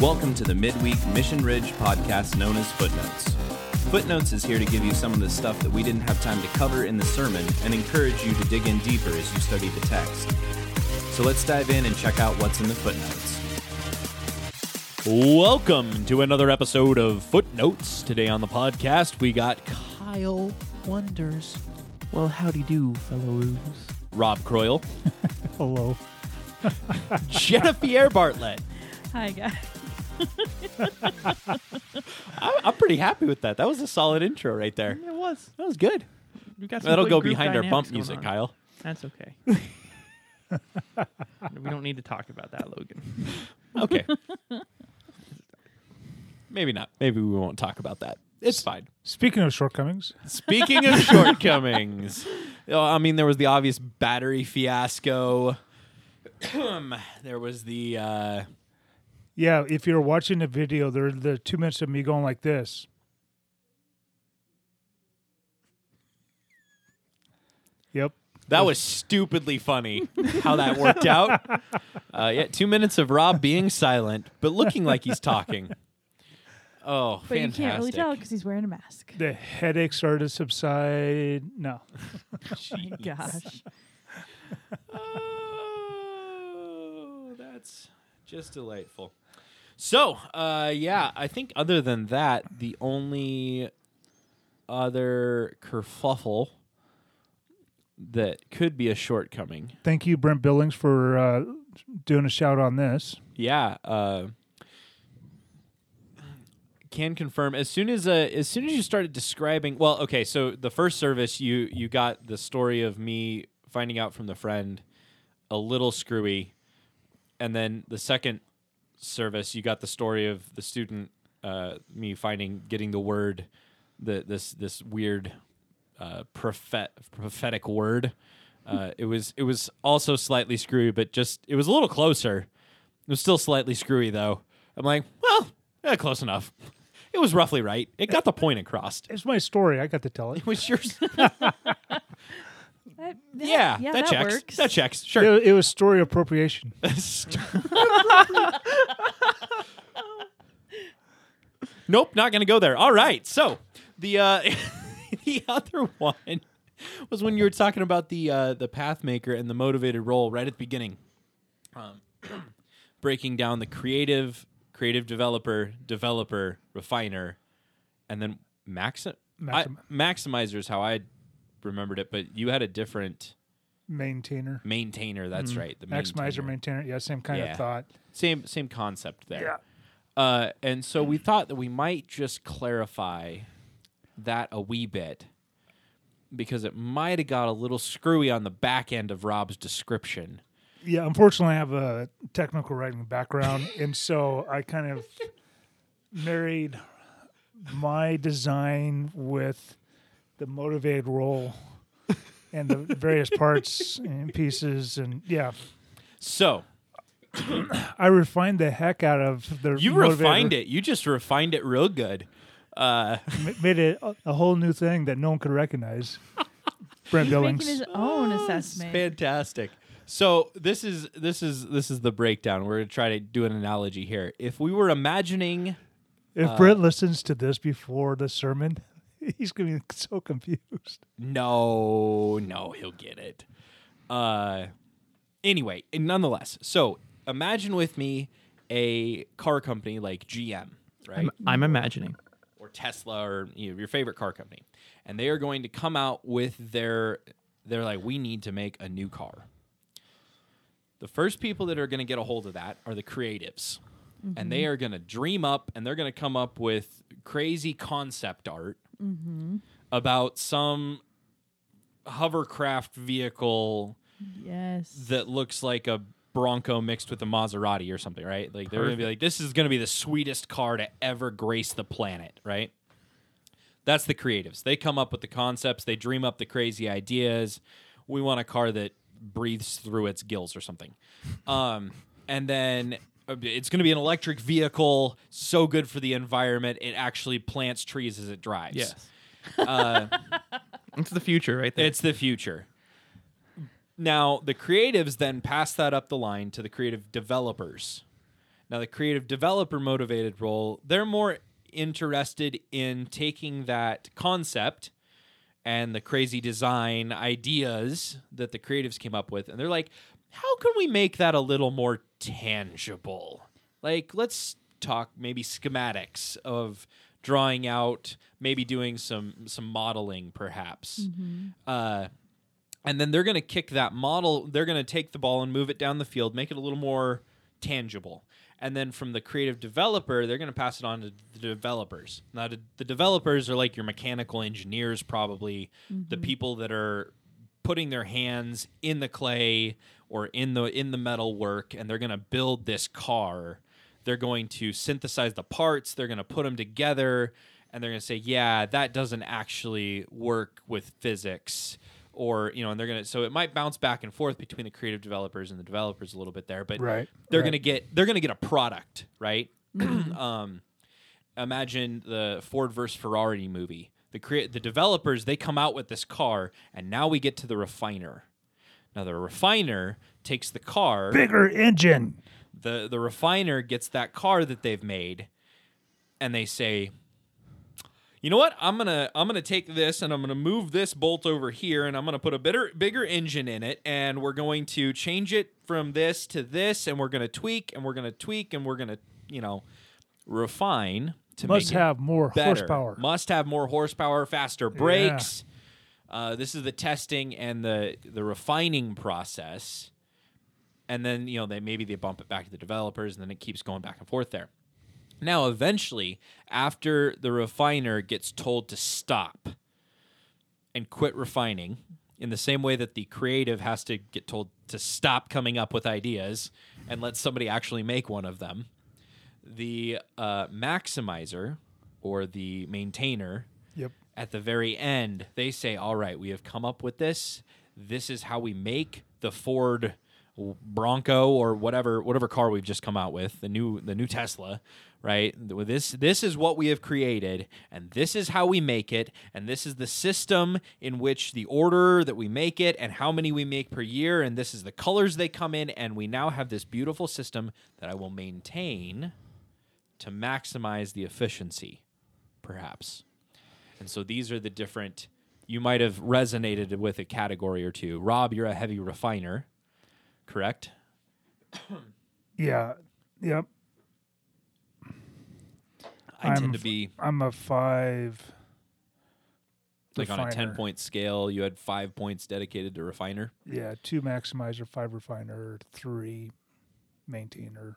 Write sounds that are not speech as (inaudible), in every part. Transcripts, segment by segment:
Welcome to the midweek Mission Ridge podcast known as Footnotes. Footnotes is here to give you some of the stuff that we didn't have time to cover in the sermon and encourage you to dig in deeper as you study the text. So let's dive in and check out what's in the footnotes. Welcome to another episode of Footnotes. Today on the podcast, we got Kyle Wonders. Well, howdy do, fellows. Rob Croyle, (laughs) Hello. Jennifer Bartlett. Hi, guys. (laughs) I, I'm pretty happy with that. That was a solid intro right there. It was. That was good. We got some That'll good go group behind our dynamics bump going music, on. Kyle. That's okay. (laughs) we don't need to talk about that, Logan. Okay. (laughs) Maybe not. Maybe we won't talk about that. It's fine. Speaking of shortcomings, Speaking of shortcomings, uh, I mean, there was the obvious battery fiasco. (clears throat) there was the uh, yeah, if you're watching the video, there are the two minutes of me going like this. Yep. that was stupidly funny how that worked out. (laughs) Uh, yeah, two minutes of Rob being silent but looking like he's talking. Oh, But fantastic! you can't really tell because he's wearing a mask. The headache started to subside. No. (laughs) My gosh. Oh, that's just delightful. So, uh, yeah, I think other than that, the only other kerfuffle that could be a shortcoming, Thank you, Brent Billings, for uh, doing a shout on this. yeah, uh, can confirm as soon as uh, as soon as you started describing. Well, okay, so the first service you you got the story of me finding out from the friend a little screwy, and then the second service you got the story of the student uh, me finding getting the word the this this weird uh, prophet prophetic word. Uh, it was it was also slightly screwy, but just it was a little closer. It was still slightly screwy though. I'm like, well, yeah, close enough. It was roughly right. It got the point across. It's my story. I got to tell it. It was yours. (laughs) That- yeah, yeah, that, that checks. works. That checks. Sure. It, it was story appropriation. (laughs) nope, not going to go there. All right. So the uh, (laughs) the other one was when you were talking about the uh, the path maker and the motivated role right at the beginning, um, (clears throat) breaking down the creative creative developer developer refiner, and then maxi- I, Maxim- maximizer is how I remembered it, but you had a different Maintainer. maintainer. That's right. The Maximizer, maintainer. maintainer. Yeah, same kind Yeah. of thought. same same concept there. Yeah. Uh, and so we thought that we might just clarify that a wee bit because it might have got a little screwy on the back end of Rob's description. Yeah, unfortunately, I have a technical writing background, (laughs) and so I kind of married my design with the motivated role and the various parts and pieces, and yeah, So (clears throat) I refined the heck out of the. you refined it. You just refined it real good. Uh, (laughs) made it a, a whole new thing that no one could recognize. Brent He's Billings. making his own assessment. fantastic. So this is this is this is the breakdown. We're gonna try to do an analogy here. If we were imagining if Brent listens to this before the sermon, (laughs) he's going to be so confused. No, no, he'll get it. Uh, anyway, and nonetheless, so imagine with me a car company like GM, right, I'm, I'm imagining. or Tesla, or you know, your favorite car company, and they are going to come out with their. They're like, we need to make a new car. The first people that are going to get a hold of that are the creatives. And they are going to dream up and they're going to come up with crazy concept art about some hovercraft vehicle Yes. that looks like a Bronco mixed with a Maserati or something, right? Like they're going to be like, this is going to be the sweetest car to ever grace the planet, right? That's the creatives. They come up with the concepts, they dream up the crazy ideas. We want a car that breathes through its gills or something. Um, and then it's going to be an electric vehicle, so good for the environment. It actually plants trees as it drives. Yes. Uh, (laughs) It's the future right there. it's the future. Now, the creatives then pass that up the line to the creative developers. Now, the creative developer motivated role, they're more interested in taking that concept and the crazy design ideas that the creatives came up with, and they're like, how can we make that a little more tangible? Like, let's talk maybe schematics of drawing out, maybe doing some some modeling, perhaps. Uh, and then they're going to kick that model. They're going to take the ball and move it down the field, make it a little more tangible. And then from the creative developer, they're going to pass it on to the developers. Now, the, the developers are like your mechanical engineers, probably the people that are putting their hands in the clay or in the in the metal work, and they're going to build this car. They're going to synthesize the parts. They're going to put them together, and they're going to say, "Yeah, that doesn't actually work with physics." or you know, and they're gonna so it might bounce back and forth between the creative developers and the developers a little bit there, but Right, they're right. gonna get they're gonna get a product, right? (clears throat) um, imagine the Ford versus Ferrari movie. The crea- the developers they come out with this car, and now we get to the refiner. Now the refiner takes the car Bigger engine. the the refiner gets that car that they've made and they say you know what i'm gonna i'm gonna take this and i'm gonna move this bolt over here and i'm gonna put a bigger bigger engine in it and we're going to change it from this to this and we're gonna tweak and we're gonna tweak and we're gonna you know refine to Must make it have more better. horsepower. Must have more horsepower, faster brakes. Uh, this is the testing and the the refining process, and then you know they maybe they bump it back to the developers, and then it keeps going back and forth there. Now, eventually, after the refiner gets told to stop and quit refining, in the same way that the creative has to get told to stop coming up with ideas and let somebody actually make one of them, the uh, maximizer or the maintainer. At the very end, they say, "All right, we have come up with this. This is how we make the Ford Bronco or whatever whatever car we've just come out with, the new the new Tesla, right? This this is what we have created and this is how we make it and this is the system in which the order that we make it and how many we make per year and this is the colors they come in and we now have this beautiful system that I will maintain to maximize the efficiency perhaps." And so these are the different. You might have resonated with a category or two. Rob, you're a heavy refiner, correct? (coughs) Yeah. Yep. I I'm tend to be I'm a five. like on a ten point scale. You had five points dedicated to refiner. Yeah, two maximizer, five refiner, three maintainer,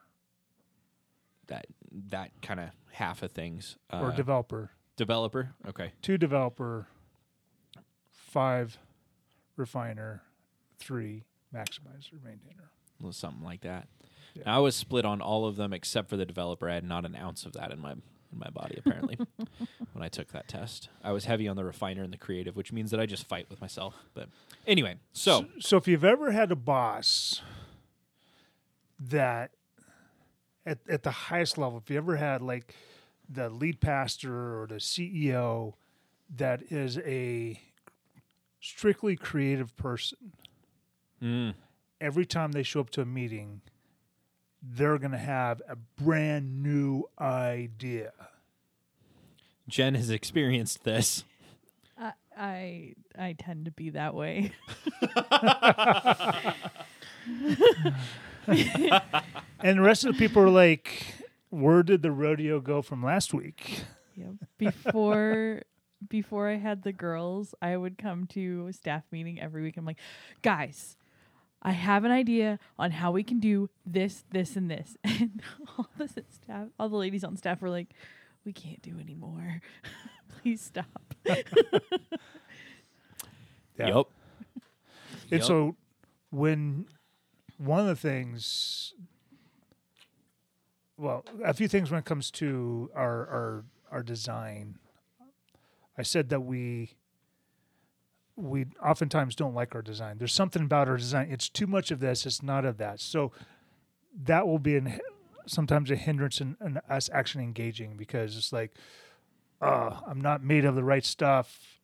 That that kind of half of things. Uh, or developer. Developer. Okay. Two developer, five refiner, three maximizer, maintainer. Well, something like that. Yeah. Now, I was split on all of them except for the developer. I had not an ounce of that in my in my body apparently (laughs) when I took that test. I was heavy on the refiner and the creative, which means that I just fight with myself. But anyway, so so if you've ever had a boss that at, at the highest level, if you ever had like the lead pastor or the CEO that is a strictly creative person, mm, every time they show up to a meeting, they're going to have a brand new idea. Jen has experienced this. I, I I tend to be that way. (laughs) (laughs) And the rest of the people are like, where did the rodeo go from last week? Yep. Before (laughs) before I had the girls, I would come to a staff meeting every week. I'm like, guys, I have an idea on how we can do this, this, and this. (laughs) And all the staff, all the ladies on staff were like, we can't do anymore. (laughs) Please stop. Yeah. Yep. And Yep. so when one of the things well, a few things when it comes to our our our design. I said that we we oftentimes don't like our design. There's something about our design. It's too much of this, it's not of that. So that will be an, sometimes a hindrance in, in us actually engaging because it's like, uh, I'm not made of the right stuff.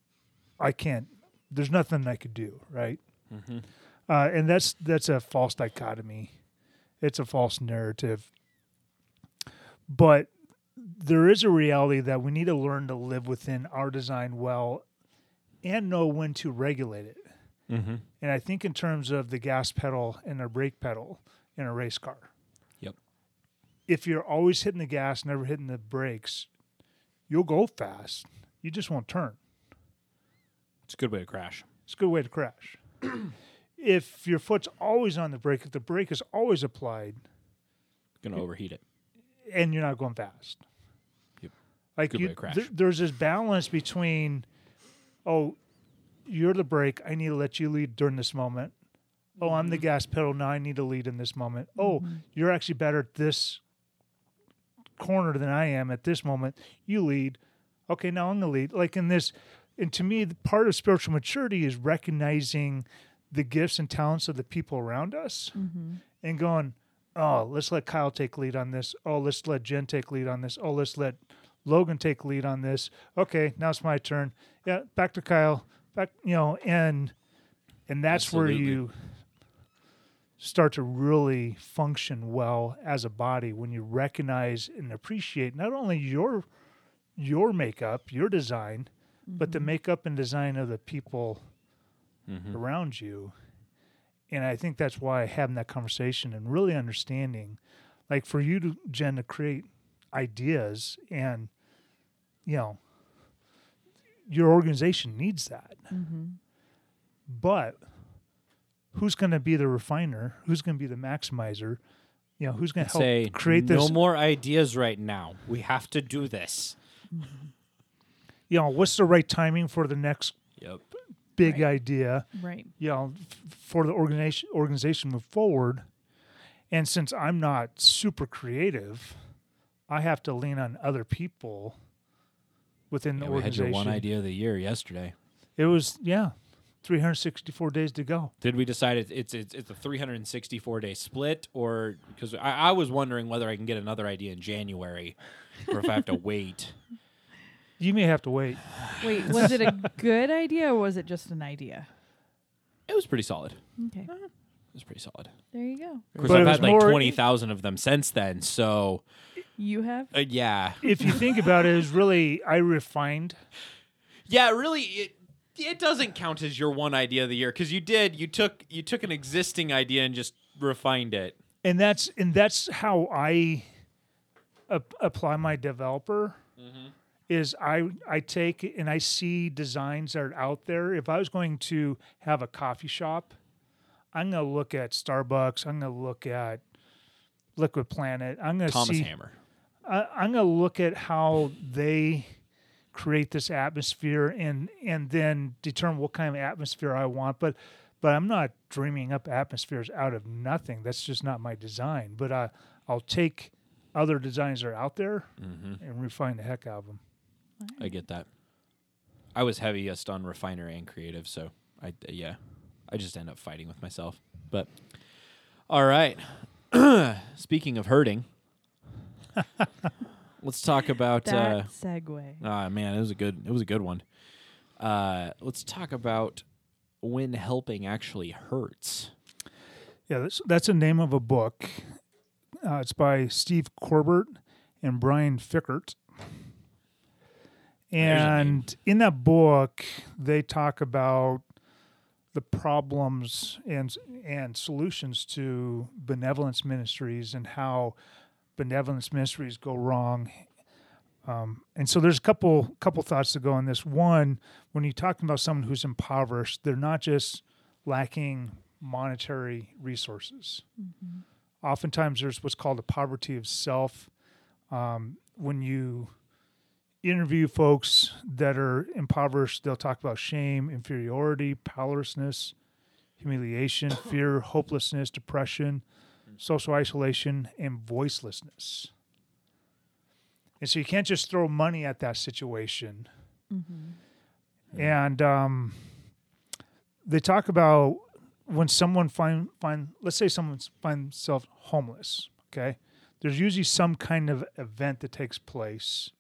I can't. There's nothing I could do, right? Uh, and that's that's a false dichotomy. It's a false narrative. But there is a reality that we need to learn to live within our design well and know when to regulate it. Mm-hmm. And I think in terms of the gas pedal and the brake pedal in a race car. Yep. If you're always hitting the gas, never hitting the brakes, you'll go fast. You just won't turn. It's a good way to crash. It's a good way to crash. (clears throat) if your foot's always on the brake, if the brake is always applied Gonna overheat it. And you're not going fast. Yep. Like Good you, crash. th- there's this balance between, oh, you're the brake. I need to let you lead during this moment. Oh, I'm the Mm-hmm. gas pedal. Now I need to lead in this moment. Oh, you're actually better at this corner than I am at this moment. You lead. Okay, now I'm the lead. Like in this, and to me, the part of spiritual maturity is recognizing the gifts and talents of the people around us and going, oh, let's let Kyle take lead on this. Oh, let's let Jen take lead on this. Oh, let's let Logan take lead on this. Okay, now it's my turn. Yeah, back to Kyle. Back, you know, and and that's where you start to really function well as a body when you recognize and appreciate not only your your makeup, your design, but the makeup and design of the people Mm-hmm. around you. And I think that's why having that conversation and really understanding, like for you to Jen to create ideas and you know your organization needs that. Mm-hmm. But who's going to be the refiner? Who's going to be the maximizer? You know, who's going to help Say create this? no more ideas right now. We have to do this. You know, what's the right timing for the next Yep. Big Right. idea? Right. you know, for the organization organization to move forward. And since I'm not super creative, I have to lean on other people within the organization. we had your one idea of the year yesterday. It was yeah, 364 days to go. Did we decide it's it's it's, it's a 364 day split, or because I, I was wondering whether I can get another idea in January, or if I have to (laughs) wait. You may have to wait. Wait, (laughs) was it a good idea or was it just an idea? It was pretty solid. Okay. It was pretty solid. There you go. Of course, But it I've was had like more- twenty thousand of them since then. So You have? uh, yeah, If you think about it, it was really I refined. yeah. Really, it it doesn't count as your one idea of the year because you did you took you took an existing idea and just refined it. and that's and that's how I ap- apply my developer. Is I I take and I see designs that are out there. If I was going to have a coffee shop, I'm gonna look at Starbucks. I'm gonna look at Liquid Planet. I'm gonna Thomas see. Hammer. I, I'm gonna look at how they create this atmosphere and and then determine what kind of atmosphere I want. But but I'm not dreaming up atmospheres out of nothing. That's just not my design. But I I'll take other designs that are out there mm-hmm. and refine the heck out of them. I get that. I was heaviest on refiner and creative, so I yeah, I just end up fighting with myself. But all right. (coughs) Speaking of hurting, (laughs) let's talk about. That Uh, segue. ah, man, it was a good. It was a good one. Uh, let's talk about when helping actually hurts. Yeah, that's that's the name of a book. Uh, it's by Steve Corbett and Brian Fikkert. There's a name. And in that book, they talk about the problems and and solutions to benevolence ministries and how benevolence ministries go wrong. Um, and so there's a couple couple thoughts to go on this. One, when you're talking about someone who's impoverished, they're not just lacking monetary resources. Oftentimes, there's what's called a poverty of self. Um, when you interview folks that are impoverished, they'll talk about shame, inferiority, powerlessness, humiliation, (coughs) fear, hopelessness, depression, social isolation, and voicelessness. And so you can't just throw money at that situation. And um, they talk about when someone find find let's say someone finds themselves homeless. Okay, there's usually some kind of event that takes place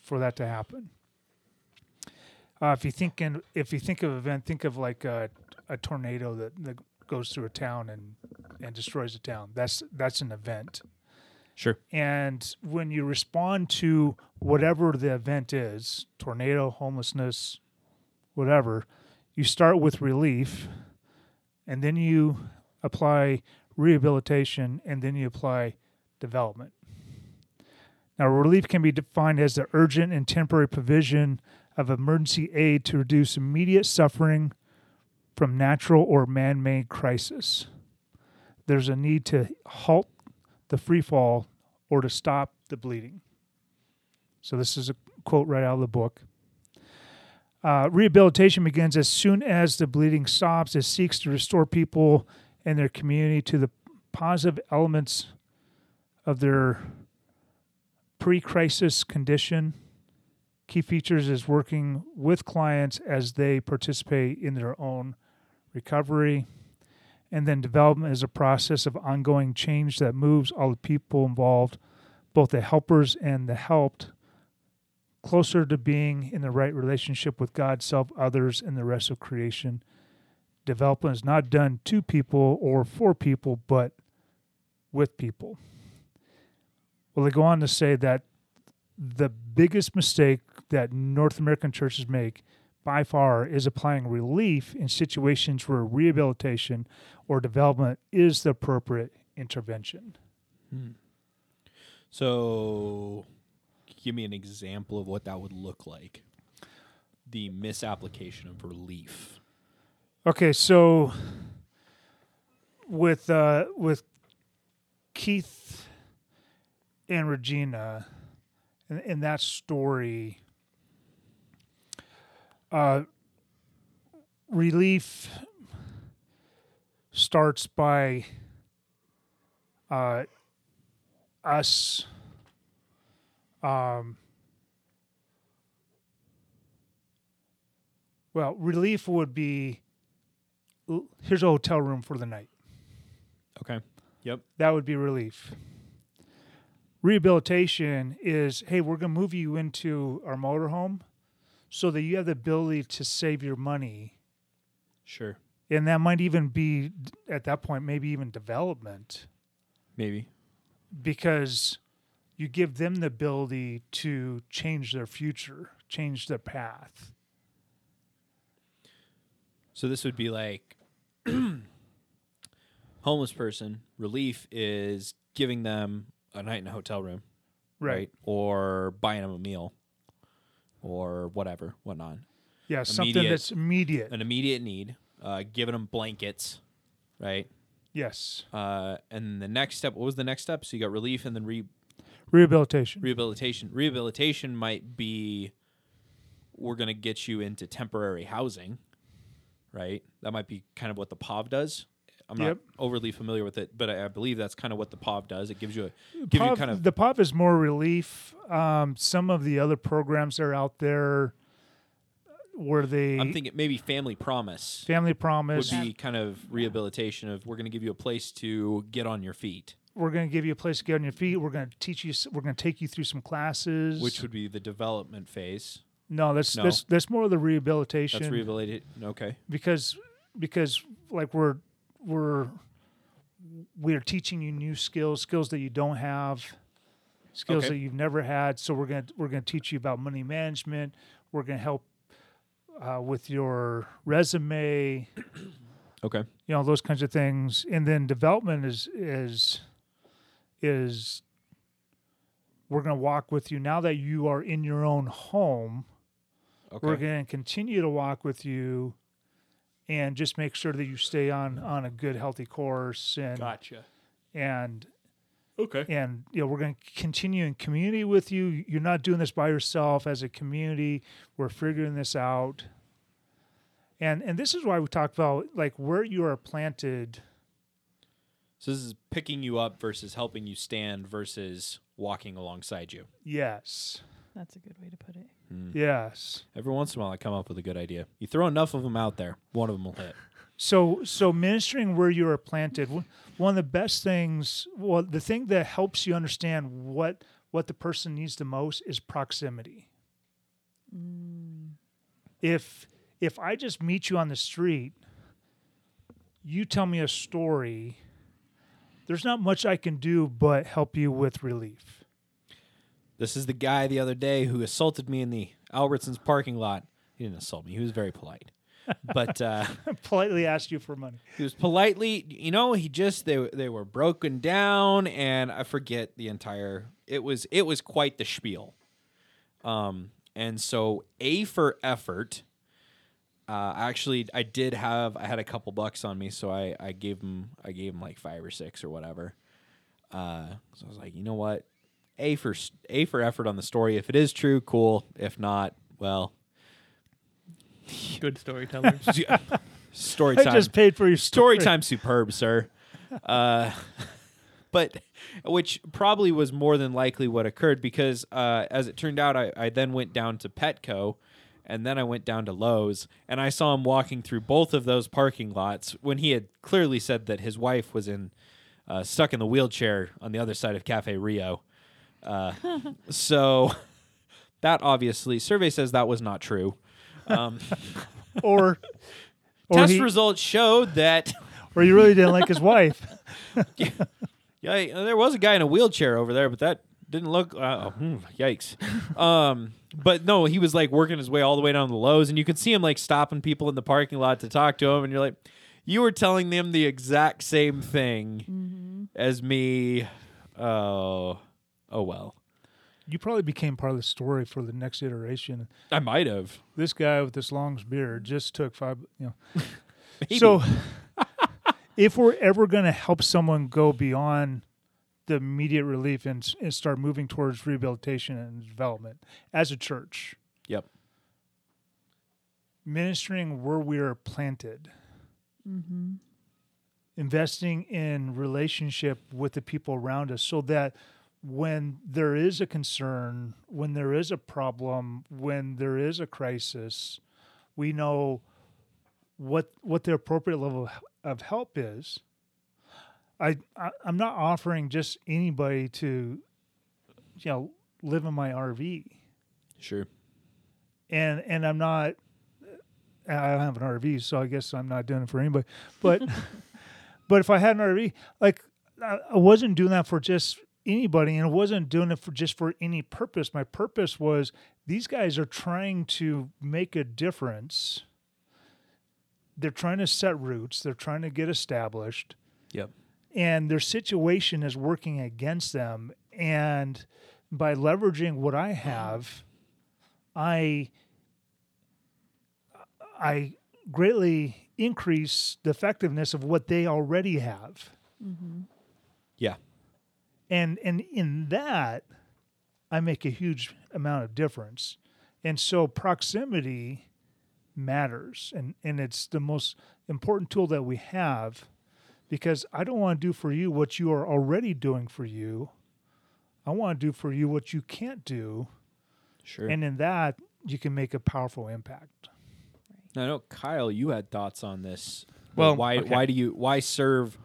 for that to happen. Uh, if you think in, if you think of an event, think of like a, a tornado that, that goes through a town and and destroys a town. That's that's an event. Sure. And when you respond to whatever the event is tornado, homelessness, whatever you start with relief and then you apply rehabilitation and then you apply development. Now, relief can be defined as the urgent and temporary provision of emergency aid to reduce immediate suffering from natural or man made crisis. There's a need to halt the free fall or to stop the bleeding. So, this is a quote right out of the book. Uh, rehabilitation begins as soon as the bleeding stops. It seeks to restore people and their community to the positive elements of their pre crisis condition. Key features is working with clients as they participate in their own recovery. And then development is a process of ongoing change that moves all the people involved, both the helpers and the helped, closer to being in the right relationship with God, self, others, and the rest of creation. Development is not done to people or for people, but with people. Well, they go on to say that the biggest mistake that North American churches make by far is applying relief in situations where rehabilitation or development is the appropriate intervention. So, give me an example of what that would look like. The misapplication of relief. Okay, so with uh, with Keith and Regina, in, in that story, uh, relief starts by uh, us um, well relief would be here's a hotel room for the night Okay. Yep. that would be relief rehabilitation is hey we're going to move you into our motorhome so that you have the ability to save your money Sure. and that might even be at that point maybe even development Maybe. because you give them the ability to change their future change their path So this would be like (clears throat) homeless person relief is giving them a night in a hotel room, right? Or buying them a meal, or whatever, whatnot. yeah something Immediate- that's immediate An immediate need, uh, giving them blankets, right? yes Uh, and the next step, what was the next step? So you got relief and then re- rehabilitation rehabilitation. Rehabilitation might be we're going to get you into temporary housing, right? That might be kind of what the POV does. I'm not Yep. overly familiar with it, but I, I believe that's kind of what the POV does. It gives you a gives you kind of the pop is more relief um, some of the other programs that are out there where they I'm thinking maybe family promise family Promise would be kind of rehabilitation of we're going to give you a place to get on your feet, we're going to give you a place to get on your feet we're going to teach you we're going to take you through some classes which would be the development phase. no that's No. that's that's more of the rehabilitation That's rehabilitate. Okay. because because like we're we're we're teaching you new skills skills that you don't have skills Okay. that you've never had so we're going to we're going to teach you about money management we're going to help uh, with your resume (clears throat) Okay. you know those kinds of things and then development is is is we're going to walk with you now that you are in your own home Okay. we're going to continue to walk with you and just make sure that you stay on on a good healthy course and Gotcha. and Okay. and you know we're going to continue in community with you you're not doing this by yourself as a community we're figuring this out and and this is why we talk about like where you are planted So this is picking you up versus helping you stand versus walking alongside you. yes That's a good way to put it. Hmm. yes Every once in a while, I come up with a good idea. You throw enough of them out there, one of them will hit. So, so ministering where you are planted, one- one of the best things, well, the thing that helps you understand what what the person needs the most is proximity. Mm. If if I just meet you on the street, you tell me a story, there's not much I can do but help you with relief. This is the guy the other day who assaulted me in the Albertsons parking lot. He didn't assault me. He was very polite. But uh, (laughs) Politely asked you for money. he was politely, you know, he just they they were broken down and I forget the entire it was it was quite the spiel. Um and so A for effort uh, actually, I did have I had a couple bucks on me, so I I gave him I gave him like five or six or whatever. Uh, so I was like, you know what, a for s- a for effort on the story. If it is true, cool. If not, well, Good storyteller. (laughs) story time. (laughs) I just paid for your story story. time, superb, sir. Uh, (laughs) but which probably was more than likely what occurred because uh, as it turned out, I, I then went down to Petco. And then I went down to Lowe's and I saw him walking through both of those parking lots when he had clearly said that his wife was in uh, stuck in the wheelchair on the other side of Cafe Rio. Uh, (laughs) so that obviously survey says that was not true. Um, (laughs) or or, test he, results showed that (laughs) or you really didn't like his wife. yeah, uh, there was a guy in a wheelchair over there, but that didn't look. Uh, hmm, yikes! Um, but no, he was like working his way all the way down to Lowe's, and you could see him like stopping people in the parking lot to talk to him, and you're like, you were telling them the exact same thing as me. Oh, oh well. You probably became part of the story for the next iteration. I might have. This guy with this long beard just took five. You know. (laughs) So, (laughs) if we're ever going to help someone go beyond the immediate relief and, and start moving towards rehabilitation and development as a church, Yep. ministering where we are planted, Mm-hmm. investing in relationship with the people around us so that when there is a concern, when there is a problem, when there is a crisis, we know what what the appropriate level of- help is. I, I I'm not offering just anybody to you know live in my RV. Sure. and and I'm not. I don't have an RV, so I guess I'm not doing it for anybody. But (laughs) but if I had an RV, like I wasn't doing that for just anybody, and I wasn't doing it for just for any purpose. My purpose was these guys are trying to make a difference. They're trying to set roots. They're trying to get established Yep. and their situation is working against them and by leveraging what i have i i greatly increase the effectiveness of what they already have mm-hmm. Yeah. And and in that i make a huge amount of difference and so proximity matters and and it's the most important tool that we have because i don't want to do for you what you are already doing for you i want to do for you what you can't do Sure. and in that you can make a powerful impact I know Kyle, you had thoughts on this. Well, why okay. why do you why serve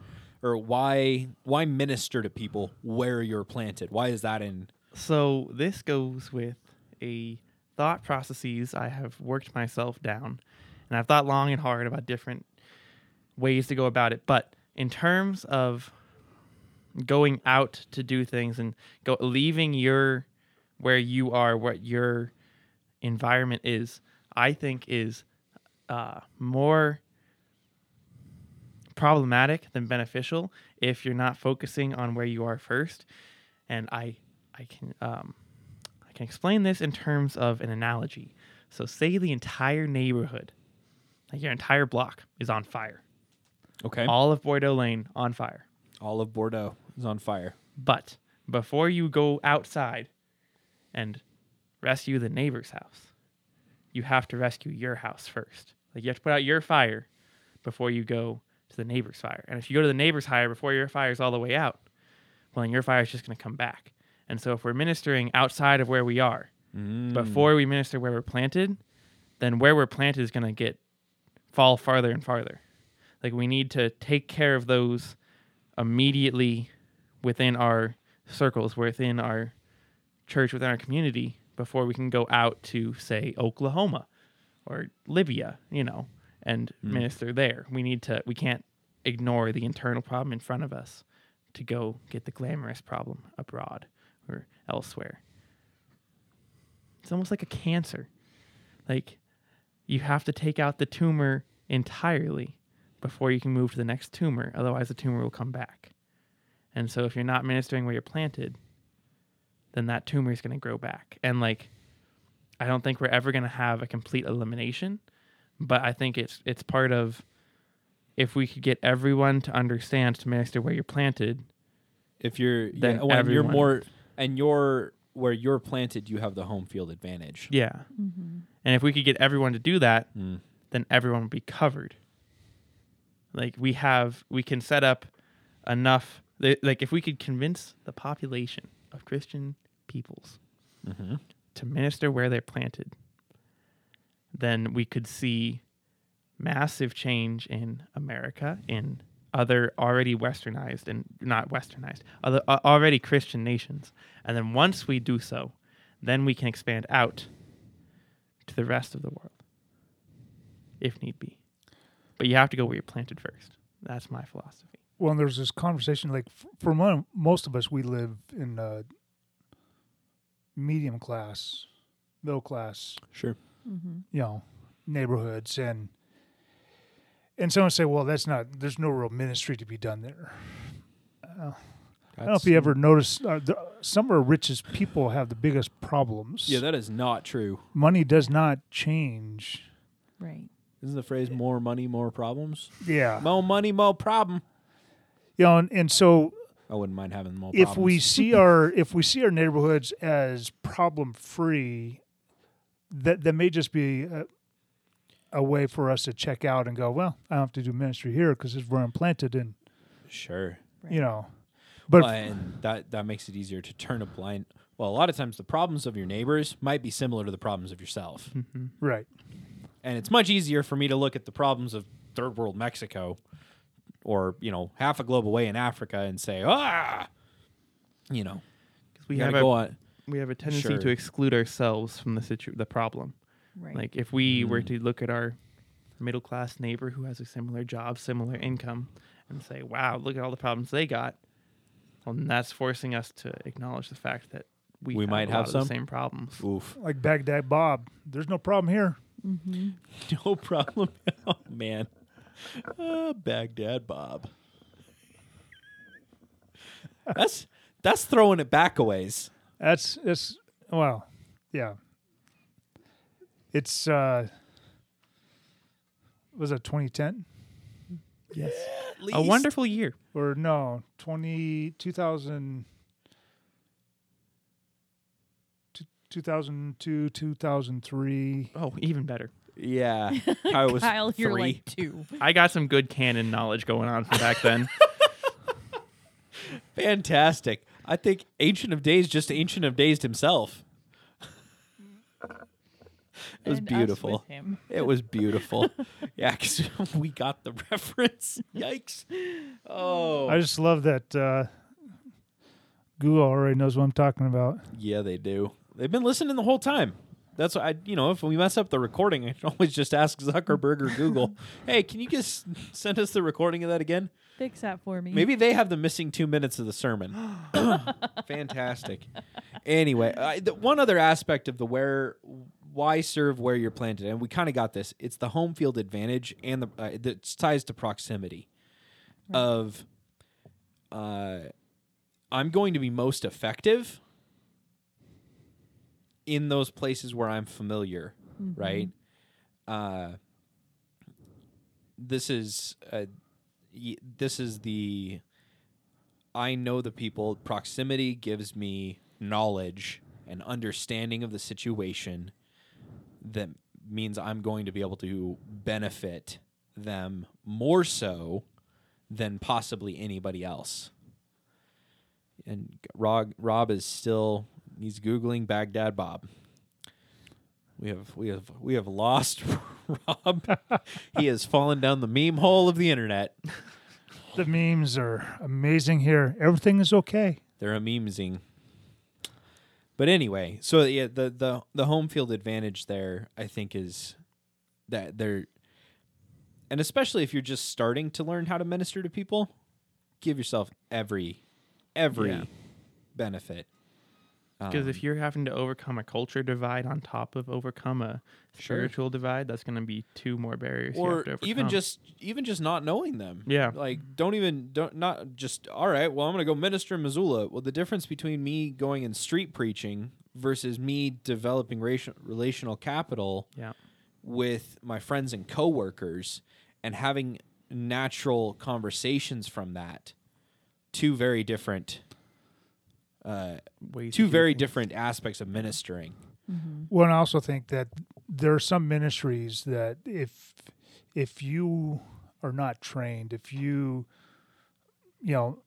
or why why minister to people where you're planted? Why is that in So this goes with a thought processes I have worked myself down, and I've thought long and hard about different ways to go about it. But in terms of going out to do things and go leaving your where you are, what your environment is, I think is uh, more problematic than beneficial if you're not focusing on where you are first. And I I can um, I can explain this in terms of an analogy. So say the entire neighborhood, like your entire block, is on fire. Okay. All of Bordeaux Lane on fire. All of Bordeaux is on fire. But before you go outside and rescue the neighbor's house, you have to rescue your house first. Like you have to put out your fire before you go to the neighbor's fire. And if you go to the neighbor's fire before your fire is all the way out, well, then your fire is just going to come back. And so if we're ministering outside of where we are, mm. before we minister where we're planted, then where we're planted is going to get fall farther and farther. Like we need to take care of those immediately within our circles, within our church, within our community, before we can go out to say Oklahoma or Libya, you know, and hmm. minister there. We need to. We can't ignore the internal problem in front of us to go get the glamorous problem abroad or elsewhere. It's almost like a cancer. Like you have to take out the tumor entirely before you can move to the next tumor, otherwise the tumor will come back. And so if you're not ministering where you're planted, then that tumor is going to grow back. And like I don't think we're ever going to have a complete elimination, but I think it's it's part of if we could get everyone to understand to minister where you're planted, If you're Then yeah, when you're more and you're where you're planted, you have the home field advantage. yeah. Mm-hmm. And if we could get everyone to do that, Mm. then everyone would be covered. Like we have, we can set up enough. Like if we could convince the population of Christian peoples Mm-hmm. to minister where they're planted, then we could see massive change in America, in other already westernized and not westernized, other uh, already Christian nations. And then once we do so, then we can expand out to the rest of the world if need be. But you have to go where you're planted first. That's my philosophy. well, there's this conversation like f- for mo- most of us, we live in uh, medium class, middle class, Sure. Mm-hmm. you know, neighborhoods, and and someone say, well, that's not. There's no real ministry to be done there. I don't know if you ever noticed. Uh, the, some of our richest people have the biggest problems. Yeah, that is not true. money does not change. Right. Isn't the phrase "more money, more problems"? Yeah, More money, more problem. you know, and, and so I wouldn't mind having more. if problems. we see (laughs) our if we see our neighborhoods as problem free, that that may just be a, a way for us to check out and go. Well, I don't have to do ministry here because it's where I'm planted, and sure, you know. But Well, and that that makes it easier to turn a blind. Well, a lot of times the problems of your neighbors might be similar to the problems of yourself, right, and it's much easier for me to look at the problems of third world Mexico, or you know half a globe away in Africa, and say, ah, you know, Because we we have gotta a go on. We have a tendency Sure. to exclude ourselves from the situ- the problem. Right. Like if we were Mm. to look at our middle class neighbor who has a similar job, similar income, and say, "Wow, look at all the problems they got," well, that's forcing us to acknowledge the fact that we, We have might a have lot of the some. same problems. Oof, like Baghdad Bob. There's no problem here. mm-hmm. (laughs) no problem. oh man, uh, Baghdad Bob. That's that's throwing it back a ways. That's it's well, yeah. It's uh was it 2010 Yes, At a wonderful year. or no 20 2000 2002, 2003. Oh, even better. Yeah, (laughs) I was Kyle, you're three. like two. I got some good canon knowledge going on from back then. (laughs) Fantastic. I think Ancient of Days just Ancient of Days himself. (laughs) It was And us beautiful. with him. It was beautiful. (laughs) yeah, because (laughs) we got the reference. Yikes. Oh. I just love that uh Google already knows what I'm talking about. yeah, they do. They've been listening the whole time. That's why I, you know, if we mess up the recording, I can always just ask Zuckerberg or Google, hey, can you just send us the recording of that again? Fix that for me. Maybe they have the missing two minutes of the sermon. (gasps) (coughs) Fantastic. Anyway, I, the, one other aspect of the where, why serve where you're planted, and we kind of got this. It's the home field advantage, and the uh, that ties to proximity. Of, uh, I'm going to be most effective in those places where I'm familiar, right? Uh, this is uh, y- this is the I know the people. Proximity gives me knowledge and understanding of the situation that means I'm going to be able to benefit them more so than possibly anybody else. And Rob, Rob is still he's googling Baghdad Bob. We have we have we have lost (laughs) Rob. he has fallen down the meme hole of the internet. The memes are amazing here. Everything is okay. They're a memesing. But anyway, so yeah, the the the home field advantage there, I think, is that they're, and especially if you're just starting to learn how to minister to people, give yourself every every Yeah. benefit. Because Um, if you're having to overcome a culture divide on top of overcome a Sure. spiritual divide, that's going to be two more barriers. or have to overcome. even just even just not knowing them. Yeah. Like don't even don't not just all right, well I'm going to go minister in Missoula. Well the difference between me going and street preaching versus me developing ration, relational capital yeah, with my friends and coworkers and having natural conversations from that two very different uh, two very things. different aspects of ministering Well, and I also think that there are some ministries that if if you are not trained, if you you know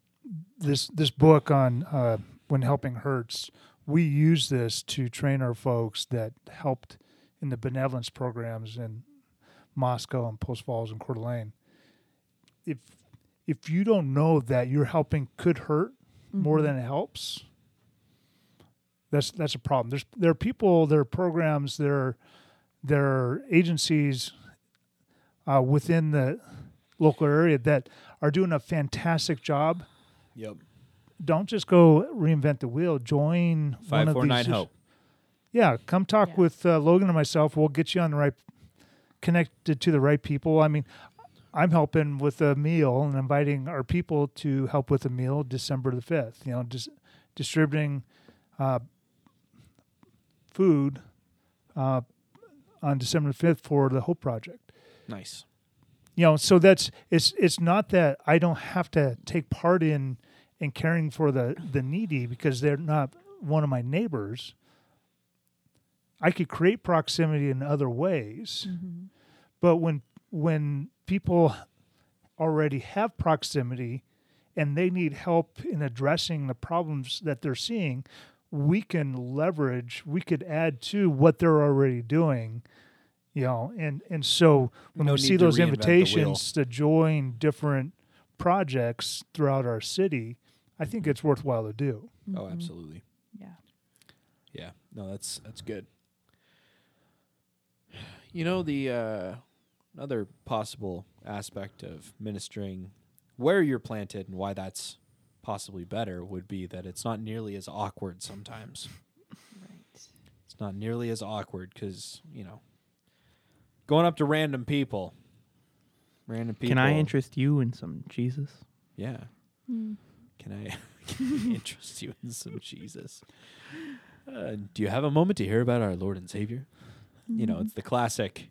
this this book on uh, when helping hurts, we use this to train our folks that helped in the benevolence programs in Moscow and Post Falls and Coeur d'Alene. If if you don't know that your helping could hurt more than it helps, that's that's a problem. There's there are people, there are programs, there are, there are agencies uh, within the local area that are doing a fantastic job. yep Don't just go reinvent the wheel. Join one of 549 these. hope Yeah, come talk Yeah. with uh, Logan and myself. We'll get you on the right, connected to the right people. I mean, I'm helping with a meal and inviting our people to help with a meal December the fifth. You know, dis- distributing uh, food uh, on December fifth for the Hope Project. nice You know, so that's it's it's not that I don't have to take part in in caring for the the needy because they're not one of my neighbors. I could create proximity in other ways. But when when people already have proximity and they need help in addressing the problems that they're seeing, we can leverage, we could add to what they're already doing. You know, and and so when No we see those reinvent the wheel. invitations to join different projects throughout our city, I think it's worthwhile to do. oh absolutely Yeah. Yeah, no, that's that's good. You know the uh, another possible aspect of ministering where you're planted and why that's possibly better would be that it's not nearly as awkward sometimes. Right. It's not nearly as awkward because you know going up to random people, random people. Can I interest you in some Jesus? Yeah. Hmm. Can I, (laughs) can I interest you in some Jesus? Uh, do you have a moment to hear about our Lord and Savior? You know, it's the classic,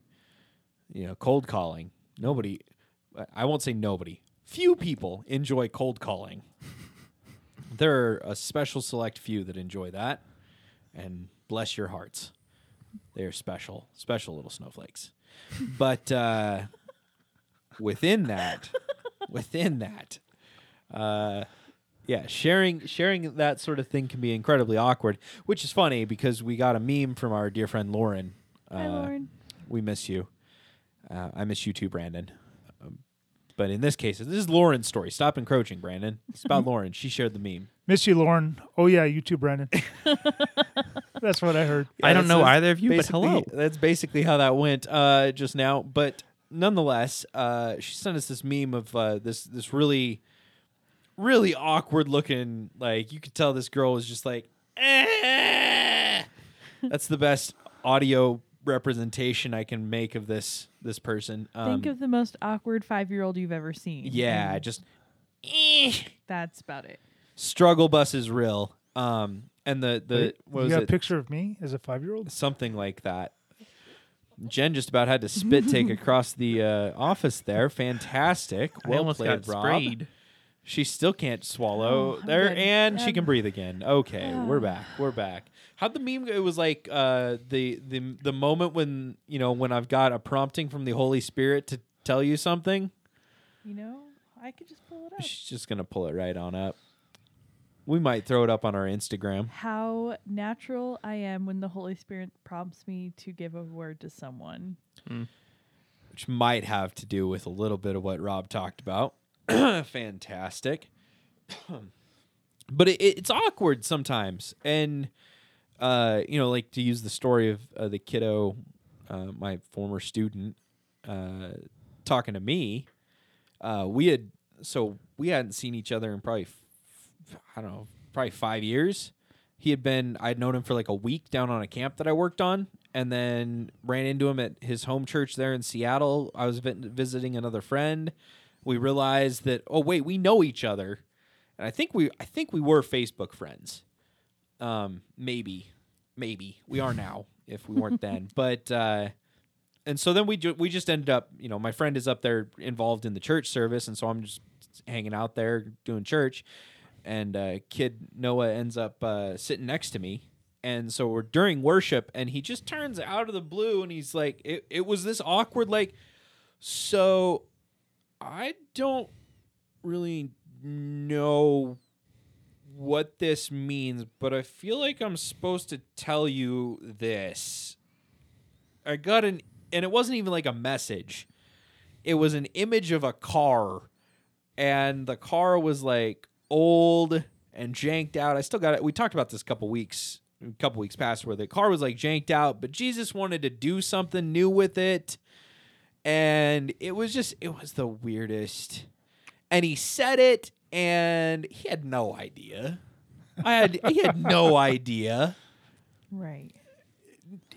you know, cold calling. Nobody, I won't say nobody, few people enjoy cold calling. There are a special select few that enjoy that, and bless your hearts. They are special, special little snowflakes. (laughs) but uh, within that, within that, uh, yeah, sharing sharing that sort of thing can be incredibly awkward, which is funny because we got a meme from our dear friend Lauren. Uh, Hi, Lauren. We miss you. Uh, I miss you too, Brandon. But in this case, this is Lauren's story. Stop encroaching, Brandon. It's about (laughs) Lauren. She shared the meme. Miss you, Lauren. Oh yeah, you too, Brandon. (laughs) That's what I heard. I don't know either of you, but hello. That's basically how that went uh, just now. But nonetheless, uh, she sent us this meme of uh, this this really, really awkward looking. Like you could tell this girl was just like, "Eh." that's the best audio representation I can make of this this person. Um, Think of the most awkward five year old you've ever seen. yeah, and just eh. That's about it. struggle bus is real. Um, and the the Wait, what you got it? a picture of me as a five year old? something like that. Jen just about had to spit take (laughs) across the uh, office there. Fantastic. I Well almost played, got Rob. sprayed. She still can't swallow Oh, there, good. and she Um, can breathe again. Okay, we're ah. (sighs) back. We're back. How'd the meme? go? It was like uh, the the the moment when you know when I've got a prompting from the Holy Spirit to tell you something. You know, I could just pull it up. She's just gonna pull it right on up. We might throw it up on our Instagram. How natural I am when the Holy Spirit prompts me to give a word to someone. which might have to do with a little bit of what Rob talked about. (clears throat) Fantastic. (clears throat) but it, it's awkward sometimes. And, uh, you know, like to use the story of uh, the kiddo, uh, my former student, uh, talking to me, uh, we had, so we hadn't seen each other in probably f- I don't know, probably five years. He had been, I'd known him for like a week down on a camp that I worked on, and then ran into him at his home church there in Seattle. I was visiting another friend. We realized that, oh wait, we know each other, and I think we, I think we were Facebook friends. Um, maybe, maybe. We are now (laughs) if we weren't then, but. uh and so then we ju- we just ended up, you know, my friend is up there involved in the church service, and so I'm just hanging out there doing church, and uh, kid Noah ends up uh, sitting next to me, and so we're during worship, and he just turns out of the blue, and he's like, it, it was this awkward, like, so I don't really know what this means, but I feel like I'm supposed to tell you this. I got an, and it wasn't even like a message. It was an image of a car, and the car was like old and janked out. I still got it. We talked about this a couple weeks, a couple weeks past, where the car was like janked out, but Jesus wanted to do something new with it, and it was just, it was the weirdest. And he said it, and he had no idea. I had, he had no (laughs) idea Right.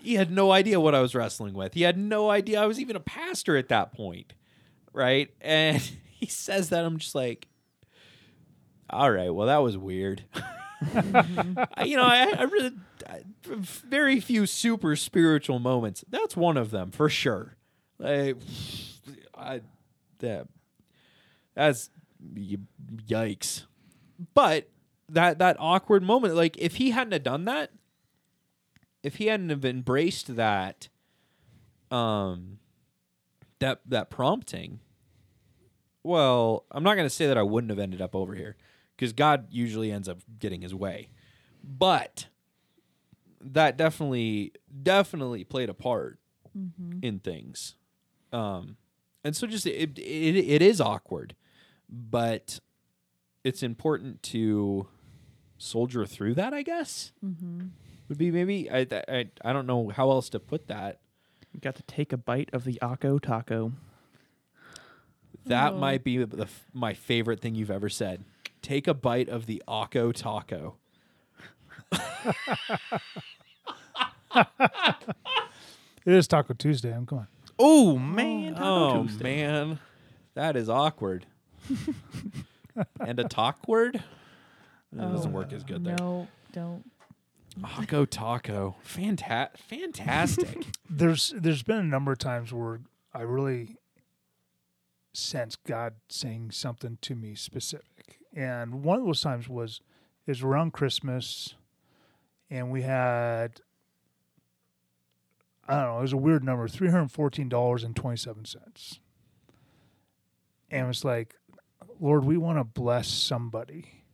he had no idea what I was wrestling with. He had no idea I was even a pastor at that point. Right? And (laughs) he says that I'm just like, all right, well, that was weird. (laughs) I, you know, I, I really, I, very few super spiritual moments. That's one of them for sure. Like, I, that, that's yikes. But that that awkward moment, like if he hadn't have done that, if he hadn't have embraced that um that that prompting well i'm not going to say that i wouldn't have ended up over here because god usually ends up getting his way. But that definitely definitely played a part in things um and so just it, it it is awkward but it's important to soldier through that i guess Mm-hmm. would be maybe I, I I don't know how else to put that. You got to take a bite of the Akko taco. That Oh. might be the, my favorite thing you've ever said. Take a bite of the Akko taco. (laughs) It is Taco Tuesday. I'm come on. Oh man, Oh Tuesday. man, that is awkward. (laughs) and a talk word. That doesn't oh, work as good there. No, don't. Akko taco, Fanta- fantastic. (laughs) There's there's been a number of times where I really sense God saying something to me specific, and one of those times was is around Christmas, and we had I don't know it was a weird number three hundred fourteen dollars and twenty seven cents, and it's like, Lord, we want to bless somebody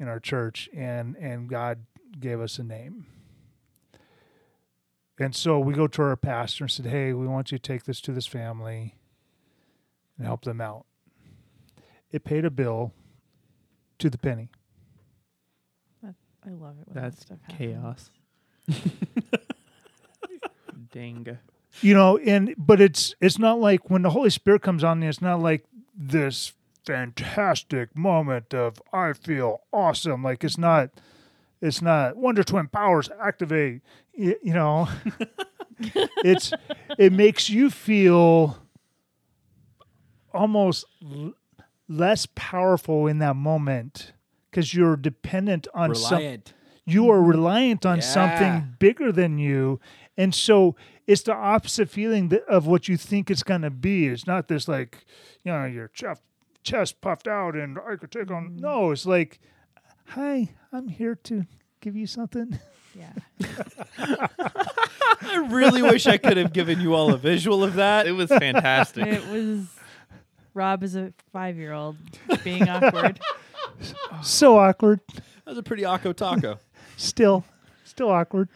in our church, and and God gave us a name. And so we go to our pastor and said, Hey, we want you to take this to this family and help them out. It paid a bill to the penny. I love it when That's that stuff happens. chaos. (laughs) Dang. You know, and but it's it's not like when the Holy Spirit comes on you, it's not like this fantastic moment of I feel awesome. Like it's not it's not Wonder Twin powers activate. You, you know, (laughs) it's it makes you feel almost l- less powerful in that moment because you're dependent on some you are reliant on Yeah. something bigger than you and so it's the opposite feeling of what you think it's going to be it's not this like you know your chest chest puffed out and i could take on mm-hmm. no it's like hi i'm here to give you something Yeah. (laughs) (laughs) I really wish I could have given you all a visual of that. It was fantastic. it was Rob as a five year old being awkward. (laughs) so awkward That was a pretty Akko taco. still still awkward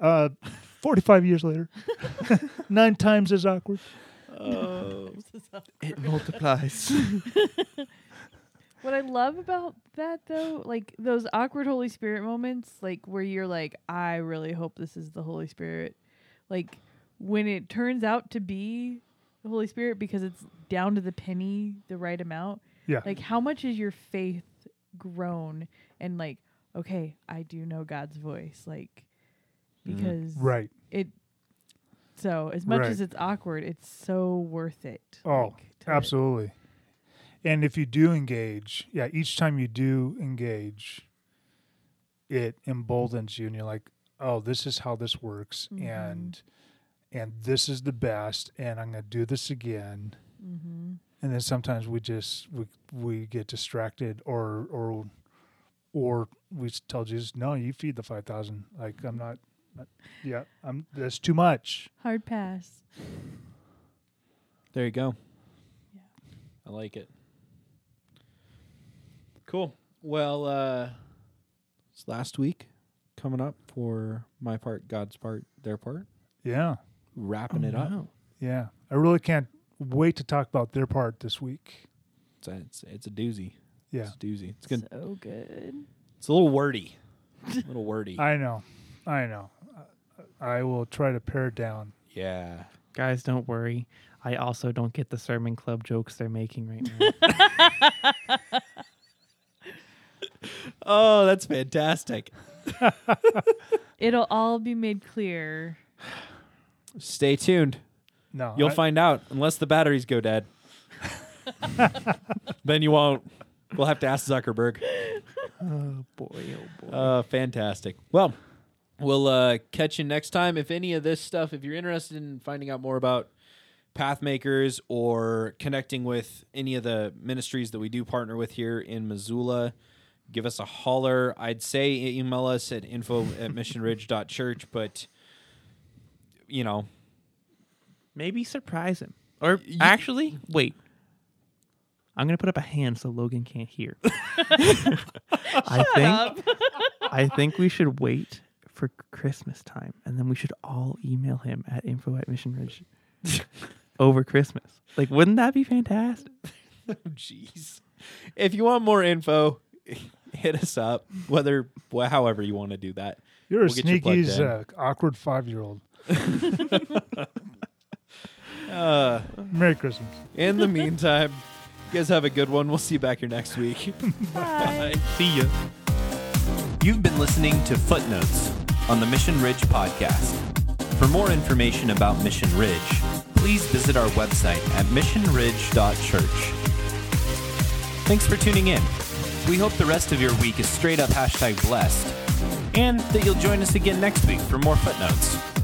uh 45 years later (laughs) nine times as awkward Oh. it multiplies. (laughs) What I love about that though, like those awkward Holy Spirit moments, like where you're like, I really hope this is the Holy Spirit. Like when it turns out to be the Holy Spirit because it's down to the penny, the right amount. yeah Like how much is your faith grown and like okay i do know god's voice like. Because Right. it so as much Right. as it's awkward it's so worth it Oh, like, to- Absolutely. And if you do engage, yeah, each time you do engage, it emboldens you and you're like, oh, this is how this works Mhm. and and this is the best and I'm gonna do this again. Mhm. And then sometimes we just we we get distracted or or or we s- tell Jesus, No, you feed the five thousand. Like I'm not, not yeah, I'm that's too much. hard pass There you go. Yeah. I like it. Cool. Well, uh it's last week coming up for my part, God's part, their part. Yeah. Wrapping it up. Yeah. I really can't wait to talk about their part this week. It's a, it's, it's a doozy. Yeah. It's a doozy. It's good. so good It's a little wordy. a little wordy. (laughs) I know. I know. I I will try to pare it down. yeah. Guys, don't worry. I also don't get the sermon club jokes they're making right now. (laughs) Oh, that's fantastic. (laughs) it'll all be made clear Stay tuned. No. You'll I- find out unless the batteries go dead. (laughs) then you won't. We'll have to ask Zuckerberg. oh boy, oh boy. Uh, fantastic. Well, we'll uh, catch you next time. If any of this stuff, if you're interested in finding out more about Pathmakers or connecting with any of the ministries that we do partner with here in Missoula, give us a holler. I'd say email us at info (laughs) at missionridge.church, but, you know, Maybe surprise him. Or Y- actually, wait. I'm gonna put up a hand so Logan can't hear. (laughs) I think I think we should wait for Christmas time, and then we should all email him at info at Mission Ridge (laughs) over Christmas. Like, wouldn't that be fantastic? (laughs) jeez. If you want more info, (laughs) hit us up, whether, wh- however you want to do that. You're a We'll get you plugged sneaky, in. uh, awkward five year old. Uh, Merry Christmas. In the meantime, you guys have a good one. We'll see you back here next week. Bye. See ya. You've been listening to Footnotes on the Mission Ridge podcast. For more information about Mission Ridge, please visit our website at missionridge.church. Thanks for tuning in. We hope the rest of your week is straight up hashtag blessed, and that you'll join us again next week for more footnotes.